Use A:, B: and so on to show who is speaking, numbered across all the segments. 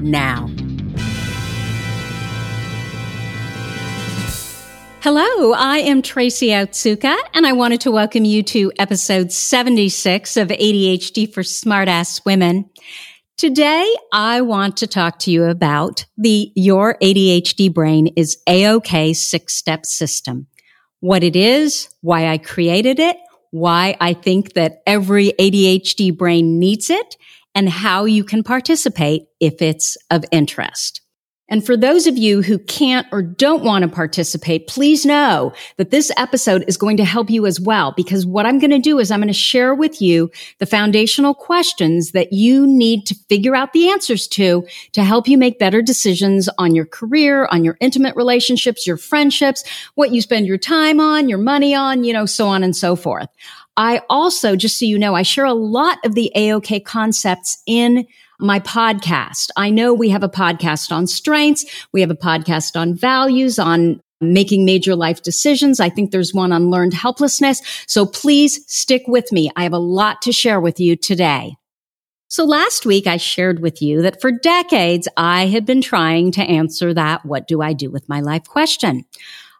A: now. Hello, I am Tracy Otsuka, and I wanted to welcome you to episode 76 of ADHD for Smartass Women. Today, I want to talk to you about the Your ADHD Brain is A-OK six step system. What it is, why I created it, why I think that every ADHD brain needs it, and how you can participate if it's of interest. And for those of you who can't or don't want to participate, please know that this episode is going to help you as well. Because what I'm going to do is I'm going to share with you the foundational questions that you need to figure out the answers to to help you make better decisions on your career, on your intimate relationships, your friendships, what you spend your time on, your money on, you know, so on and so forth. I also, just so you know, I share a lot of the AOK concepts in my podcast. I know we have a podcast on strengths. We have a podcast on values, on making major life decisions. I think there's one on learned helplessness. So please stick with me. I have a lot to share with you today. So last week I shared with you that for decades I had been trying to answer that what do I do with my life question.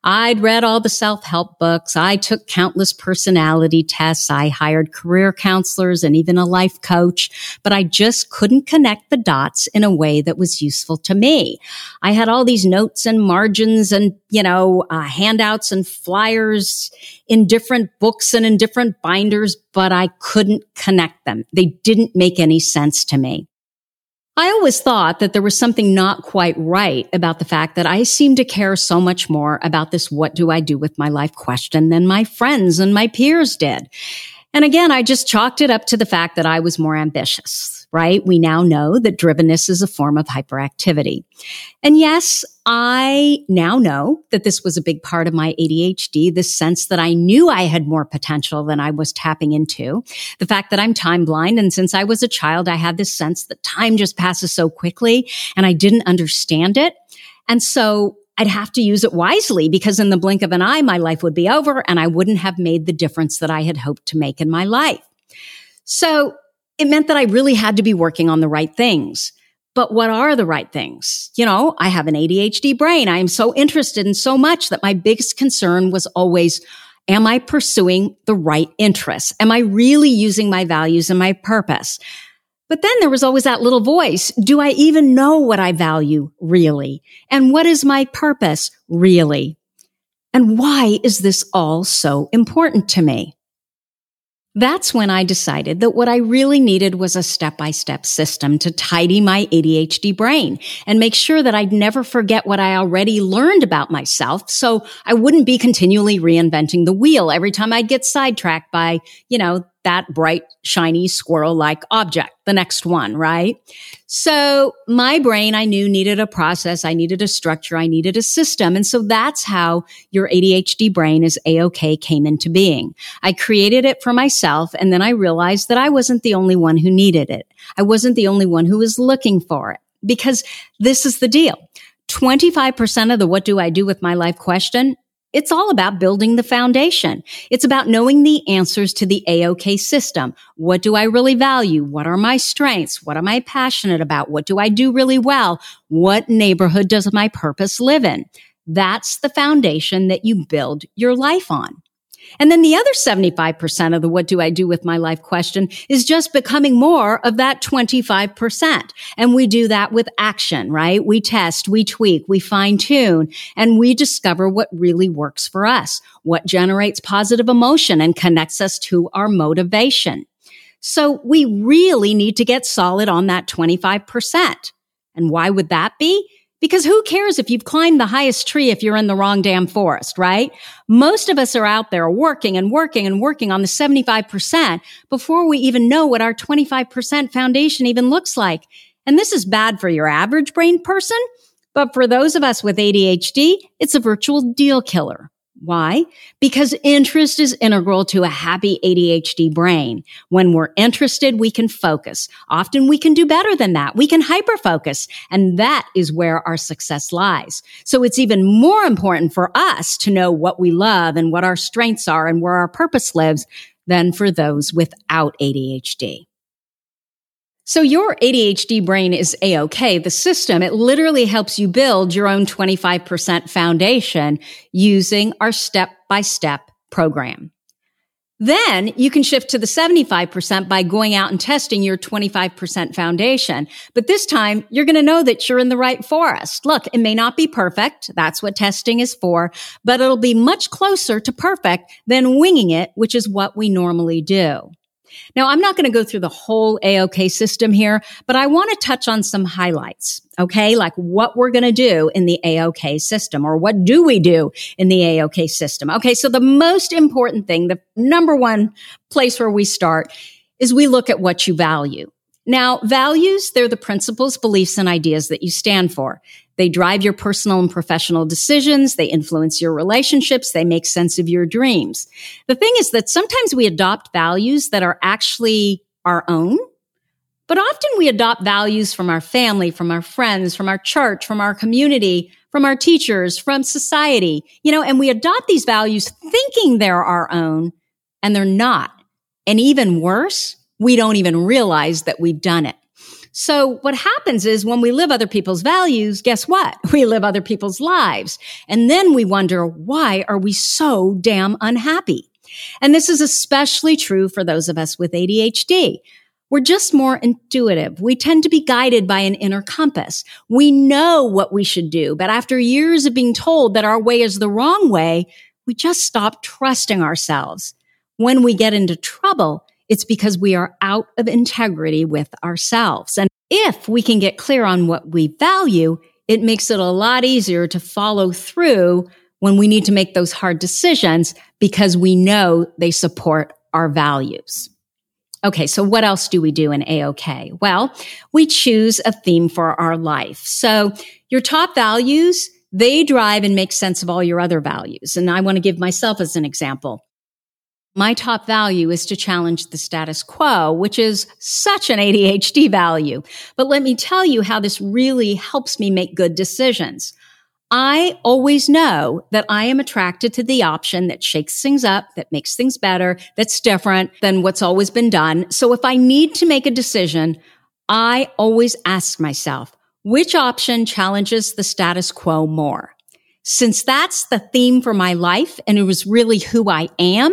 A: I'd read all the self-help books. I took countless personality tests. I hired career counselors and even a life coach, but I just couldn't connect the dots in a way that was useful to me. I had all these notes and margins and, you know, uh, handouts and flyers in different books and in different binders, but I couldn't connect them. They didn't make any sense to me. I always thought that there was something not quite right about the fact that I seemed to care so much more about this what do I do with my life question than my friends and my peers did. And again, I just chalked it up to the fact that I was more ambitious right? We now know that drivenness is a form of hyperactivity. And yes, I now know that this was a big part of my ADHD, this sense that I knew I had more potential than I was tapping into. The fact that I'm time blind. And since I was a child, I had this sense that time just passes so quickly and I didn't understand it. And so I'd have to use it wisely because in the blink of an eye, my life would be over and I wouldn't have made the difference that I had hoped to make in my life. So it meant that I really had to be working on the right things. But what are the right things? You know, I have an ADHD brain. I am so interested in so much that my biggest concern was always, am I pursuing the right interests? Am I really using my values and my purpose? But then there was always that little voice. Do I even know what I value really? And what is my purpose really? And why is this all so important to me? That's when I decided that what I really needed was a step by step system to tidy my ADHD brain and make sure that I'd never forget what I already learned about myself. So I wouldn't be continually reinventing the wheel every time I'd get sidetracked by, you know, that bright, shiny squirrel like object, the next one, right? So my brain, I knew needed a process. I needed a structure. I needed a system. And so that's how your ADHD brain is A-OK came into being. I created it for myself. And then I realized that I wasn't the only one who needed it. I wasn't the only one who was looking for it. because this is the deal. 25% of the what do I do with my life question it's all about building the foundation. It's about knowing the answers to the AOK system. What do I really value? What are my strengths? What am I passionate about? What do I do really well? What neighborhood does my purpose live in? That's the foundation that you build your life on. And then the other 75% of the what do I do with my life question is just becoming more of that 25%. And we do that with action, right? We test, we tweak, we fine tune, and we discover what really works for us, what generates positive emotion and connects us to our motivation. So we really need to get solid on that 25%. And why would that be? Because who cares if you've climbed the highest tree if you're in the wrong damn forest, right? Most of us are out there working and working and working on the 75% before we even know what our 25% foundation even looks like. And this is bad for your average brain person, but for those of us with ADHD, it's a virtual deal killer. Why? Because interest is integral to a happy ADHD brain. When we're interested, we can focus. Often we can do better than that. We can hyper focus. And that is where our success lies. So it's even more important for us to know what we love and what our strengths are and where our purpose lives than for those without ADHD. So your ADHD brain is A-OK. The system, it literally helps you build your own 25% foundation using our step by step program. Then you can shift to the 75% by going out and testing your 25% foundation. But this time you're going to know that you're in the right forest. Look, it may not be perfect. That's what testing is for, but it'll be much closer to perfect than winging it, which is what we normally do. Now, I'm not going to go through the whole AOK system here, but I want to touch on some highlights. Okay. Like what we're going to do in the AOK system or what do we do in the AOK system? Okay. So the most important thing, the number one place where we start is we look at what you value. Now, values, they're the principles, beliefs, and ideas that you stand for. They drive your personal and professional decisions. They influence your relationships. They make sense of your dreams. The thing is that sometimes we adopt values that are actually our own, but often we adopt values from our family, from our friends, from our church, from our community, from our teachers, from society, you know, and we adopt these values thinking they're our own and they're not. And even worse, we don't even realize that we've done it. So what happens is when we live other people's values, guess what? We live other people's lives. And then we wonder, why are we so damn unhappy? And this is especially true for those of us with ADHD. We're just more intuitive. We tend to be guided by an inner compass. We know what we should do, but after years of being told that our way is the wrong way, we just stop trusting ourselves. When we get into trouble, it's because we are out of integrity with ourselves. And if we can get clear on what we value, it makes it a lot easier to follow through when we need to make those hard decisions because we know they support our values. Okay, so what else do we do in AOK? Well, we choose a theme for our life. So your top values, they drive and make sense of all your other values. And I want to give myself as an example. My top value is to challenge the status quo, which is such an ADHD value. But let me tell you how this really helps me make good decisions. I always know that I am attracted to the option that shakes things up, that makes things better, that's different than what's always been done. So if I need to make a decision, I always ask myself, which option challenges the status quo more? Since that's the theme for my life and it was really who I am,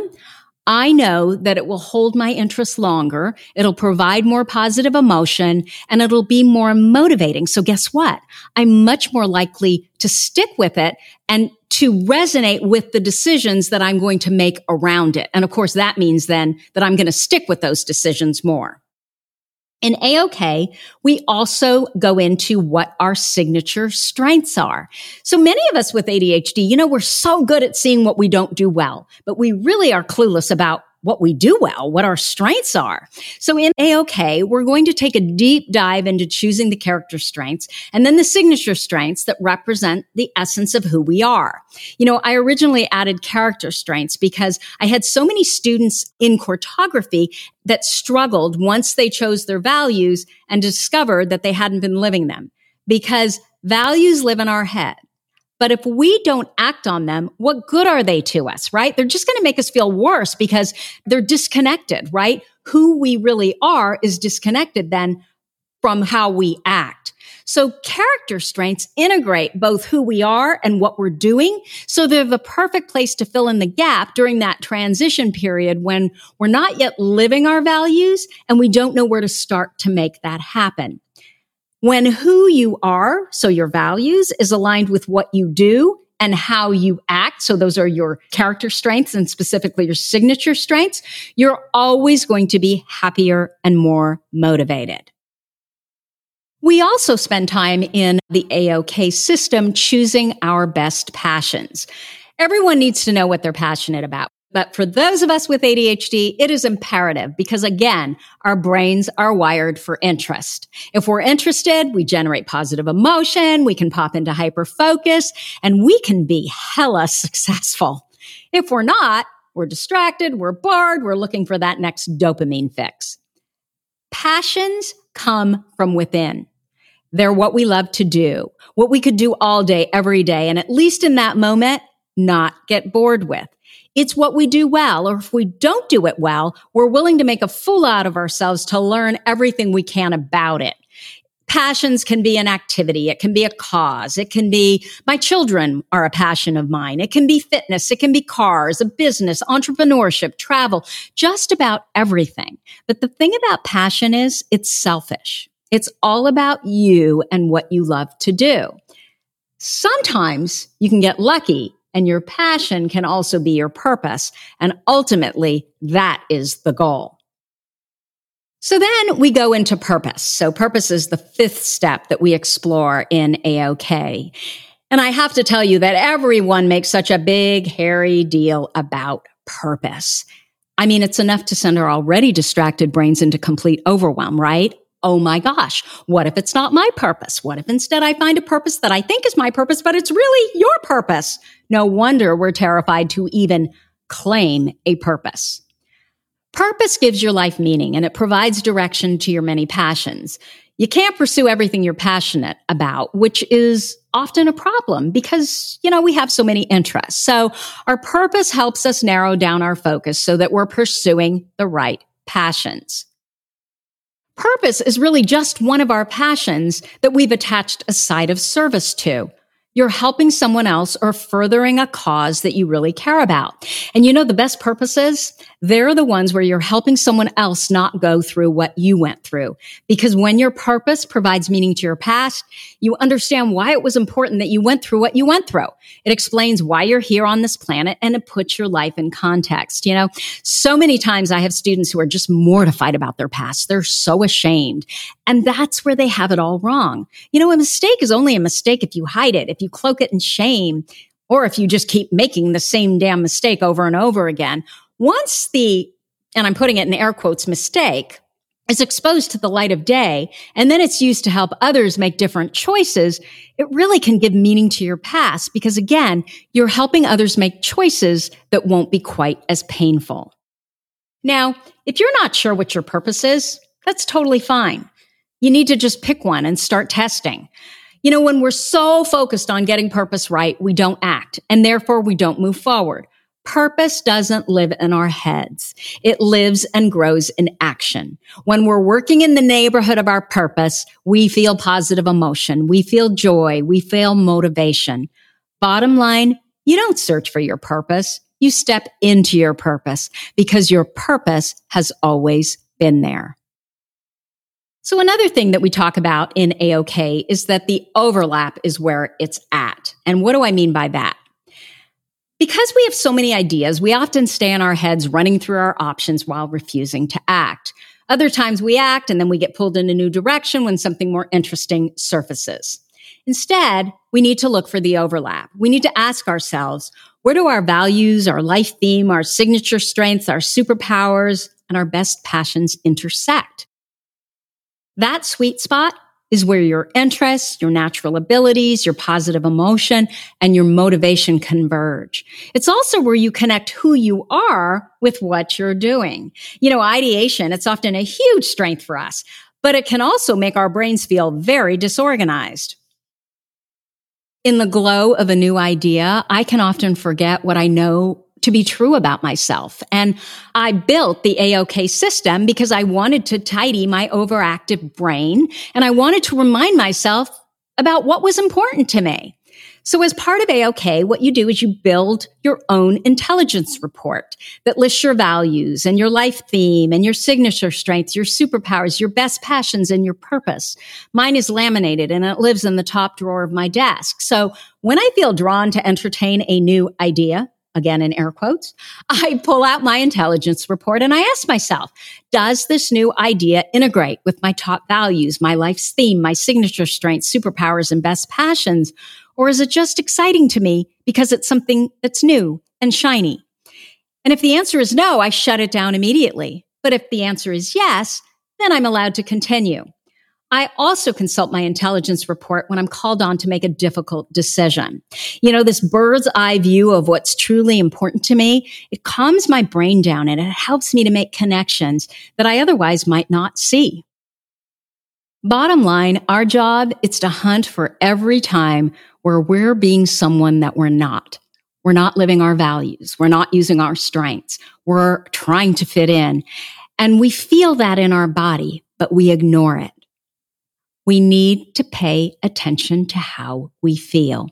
A: I know that it will hold my interest longer. It'll provide more positive emotion and it'll be more motivating. So guess what? I'm much more likely to stick with it and to resonate with the decisions that I'm going to make around it. And of course, that means then that I'm going to stick with those decisions more. In AOK, we also go into what our signature strengths are. So many of us with ADHD, you know, we're so good at seeing what we don't do well, but we really are clueless about what we do well, what our strengths are. So in AOK, we're going to take a deep dive into choosing the character strengths and then the signature strengths that represent the essence of who we are. You know, I originally added character strengths because I had so many students in cartography that struggled once they chose their values and discovered that they hadn't been living them. because values live in our head. But if we don't act on them, what good are they to us, right? They're just going to make us feel worse because they're disconnected, right? Who we really are is disconnected then from how we act. So character strengths integrate both who we are and what we're doing. So they're the perfect place to fill in the gap during that transition period when we're not yet living our values and we don't know where to start to make that happen. When who you are, so your values, is aligned with what you do and how you act, so those are your character strengths and specifically your signature strengths, you're always going to be happier and more motivated. We also spend time in the AOK system choosing our best passions. Everyone needs to know what they're passionate about. But for those of us with ADHD, it is imperative because again, our brains are wired for interest. If we're interested, we generate positive emotion, we can pop into hyper focus, and we can be hella successful. If we're not, we're distracted, we're bored, we're looking for that next dopamine fix. Passions come from within. They're what we love to do, what we could do all day, every day, and at least in that moment, not get bored with. It's what we do well, or if we don't do it well, we're willing to make a fool out of ourselves to learn everything we can about it. Passions can be an activity. It can be a cause. It can be my children are a passion of mine. It can be fitness. It can be cars, a business, entrepreneurship, travel, just about everything. But the thing about passion is it's selfish. It's all about you and what you love to do. Sometimes you can get lucky and your passion can also be your purpose. And ultimately, that is the goal. So then we go into purpose. So purpose is the fifth step that we explore in AOK. And I have to tell you that everyone makes such a big, hairy deal about purpose. I mean, it's enough to send our already distracted brains into complete overwhelm, right? Oh my gosh, what if it's not my purpose? What if instead I find a purpose that I think is my purpose, but it's really your purpose? No wonder we're terrified to even claim a purpose. Purpose gives your life meaning and it provides direction to your many passions. You can't pursue everything you're passionate about, which is often a problem because, you know, we have so many interests. So our purpose helps us narrow down our focus so that we're pursuing the right passions. Purpose is really just one of our passions that we've attached a side of service to. You're helping someone else or furthering a cause that you really care about. And you know, the best purposes, they're the ones where you're helping someone else not go through what you went through. Because when your purpose provides meaning to your past, you understand why it was important that you went through what you went through. It explains why you're here on this planet and it puts your life in context. You know, so many times I have students who are just mortified about their past. They're so ashamed. And that's where they have it all wrong. You know, a mistake is only a mistake if you hide it. If you cloak it in shame, or if you just keep making the same damn mistake over and over again. Once the, and I'm putting it in air quotes, mistake is exposed to the light of day, and then it's used to help others make different choices, it really can give meaning to your past because again, you're helping others make choices that won't be quite as painful. Now, if you're not sure what your purpose is, that's totally fine. You need to just pick one and start testing. You know, when we're so focused on getting purpose right, we don't act and therefore we don't move forward. Purpose doesn't live in our heads. It lives and grows in action. When we're working in the neighborhood of our purpose, we feel positive emotion. We feel joy. We feel motivation. Bottom line, you don't search for your purpose. You step into your purpose because your purpose has always been there. So another thing that we talk about in AOK is that the overlap is where it's at. And what do I mean by that? Because we have so many ideas, we often stay in our heads running through our options while refusing to act. Other times we act and then we get pulled in a new direction when something more interesting surfaces. Instead, we need to look for the overlap. We need to ask ourselves, where do our values, our life theme, our signature strengths, our superpowers, and our best passions intersect? That sweet spot is where your interests, your natural abilities, your positive emotion, and your motivation converge. It's also where you connect who you are with what you're doing. You know, ideation, it's often a huge strength for us. but it can also make our brains feel very disorganized. In the glow of a new idea, I can often forget what I know to be true about myself. And I built the AOK system because I wanted to tidy my overactive brain and I wanted to remind myself about what was important to me. So as part of AOK, what you do is you build your own intelligence report that lists your values and your life theme and your signature strengths, your superpowers, your best passions and your purpose. Mine is laminated and it lives in the top drawer of my desk. So when I feel drawn to entertain a new idea, again in air quotes, I pull out my intelligence report and I ask myself, does this new idea integrate with my top values, my life's theme, my signature strengths, superpowers, and best passions? Or is it just exciting to me because it's something that's new and shiny? And if the answer is no, I shut it down immediately. But if the answer is yes, then I'm allowed to continue. I also consult my intelligence report when I'm called on to make a difficult decision. You know, this bird's eye view of what's truly important to me, it calms my brain down and it helps me to make connections that I otherwise might not see. Bottom line, our job is to hunt for every time where we're being someone that we're not. We're not living our values. We're not using our strengths. We're trying to fit in. And we feel that in our body, but we ignore it. We need to pay attention to how we feel.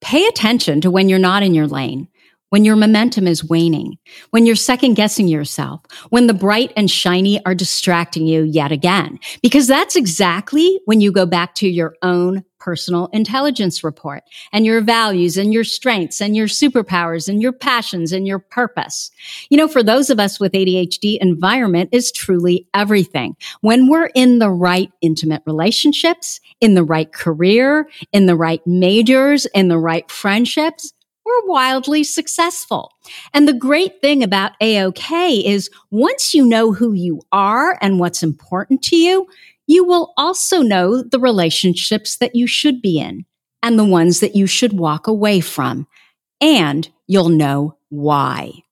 A: Pay attention to when you're not in your lane when your momentum is waning, when you're second guessing yourself, when the bright and shiny are distracting you yet again, because that's exactly when you go back to your own personal intelligence report and your values and your strengths and your superpowers and your passions and your purpose. You know, for those of us with ADHD, environment is truly everything. When we're in the right intimate relationships, in the right career, in the right majors, in the right friendships, we're wildly successful. And the great thing about AOK is once you know who you are and what's important to you, you will also know the relationships that you should be in and the ones that you should walk away from. And you'll know why.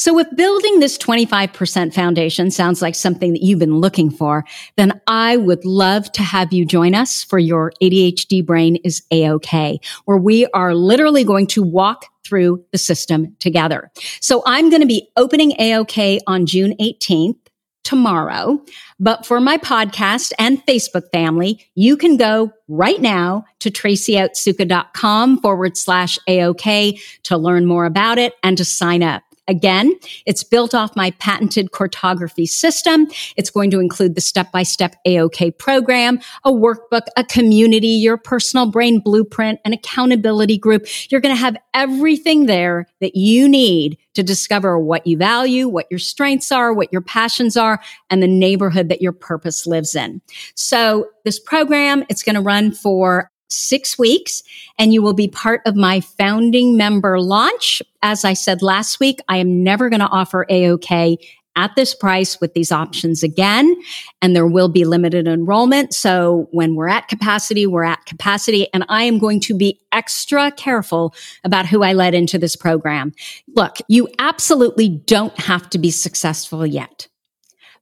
A: So if building this 25% foundation sounds like something that you've been looking for, then I would love to have you join us for your ADHD brain is A-OK, where we are literally going to walk through the system together. So I'm going to be opening AOK on June 18th tomorrow. But for my podcast and Facebook family, you can go right now to tracyotsuka.com forward slash AOK to learn more about it and to sign up. Again, it's built off my patented cartography system. It's going to include the step by step AOK program, a workbook, a community, your personal brain blueprint, an accountability group. You're going to have everything there that you need to discover what you value, what your strengths are, what your passions are, and the neighborhood that your purpose lives in. So this program, it's going to run for six weeks and you will be part of my founding member launch. As I said last week, I am never going to offer AOK at this price with these options again. And there will be limited enrollment. So when we're at capacity, we're at capacity. And I am going to be extra careful about who I let into this program. Look, you absolutely don't have to be successful yet.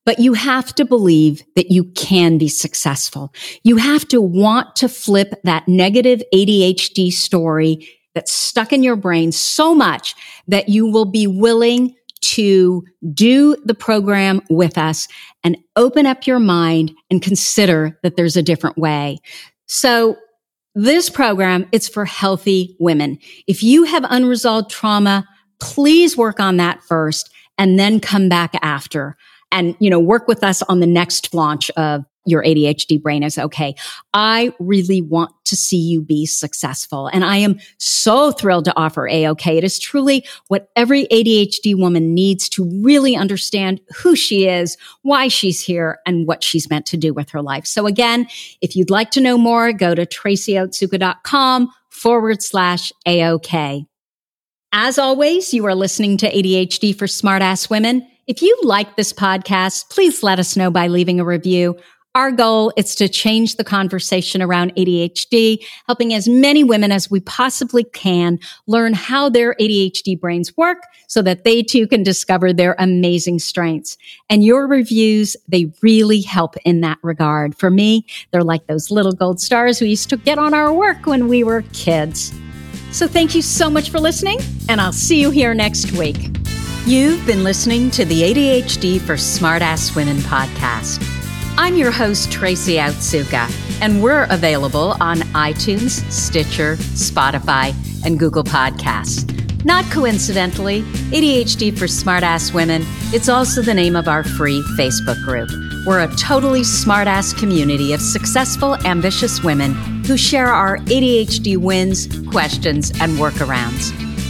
A: But you have to believe that you can be successful. You have to want to flip that negative ADHD story that's stuck in your brain so much that you will be willing to do the program with us and open up your mind and consider that there's a different way. So this program, it's for healthy women. If you have unresolved trauma, please work on that first and then come back after and, you know, work with us on the next launch of your ADHD brain is okay. I really want to see you be successful. And I am so thrilled to offer AOK. It is truly what every ADHD woman needs to really understand who she is, why she's here, and what she's meant to do with her life. So again, if you'd like to know more, go to tracyotsuka.com forward slash AOK. As always, you are listening to ADHD for Smartass Women. If you like this podcast, please let us know by leaving a review. Our goal is to change the conversation around ADHD, helping as many women as we possibly can learn how their ADHD brains work so that they too can discover their amazing strengths. And your reviews, they really help in that regard. For me, they're like those little gold stars we used to get on our work when we were kids. So thank you so much for listening, and I'll see you here next week. You've been listening to the ADHD for Smartass Women podcast. I'm your host, Tracy Otsuka, and we're available on iTunes, Stitcher, Spotify, and Google Podcasts. Not coincidentally, ADHD for Smartass Women, it's also the name of our free Facebook group. We're a totally smartass community of successful, ambitious women who share our ADHD wins, questions, and workarounds.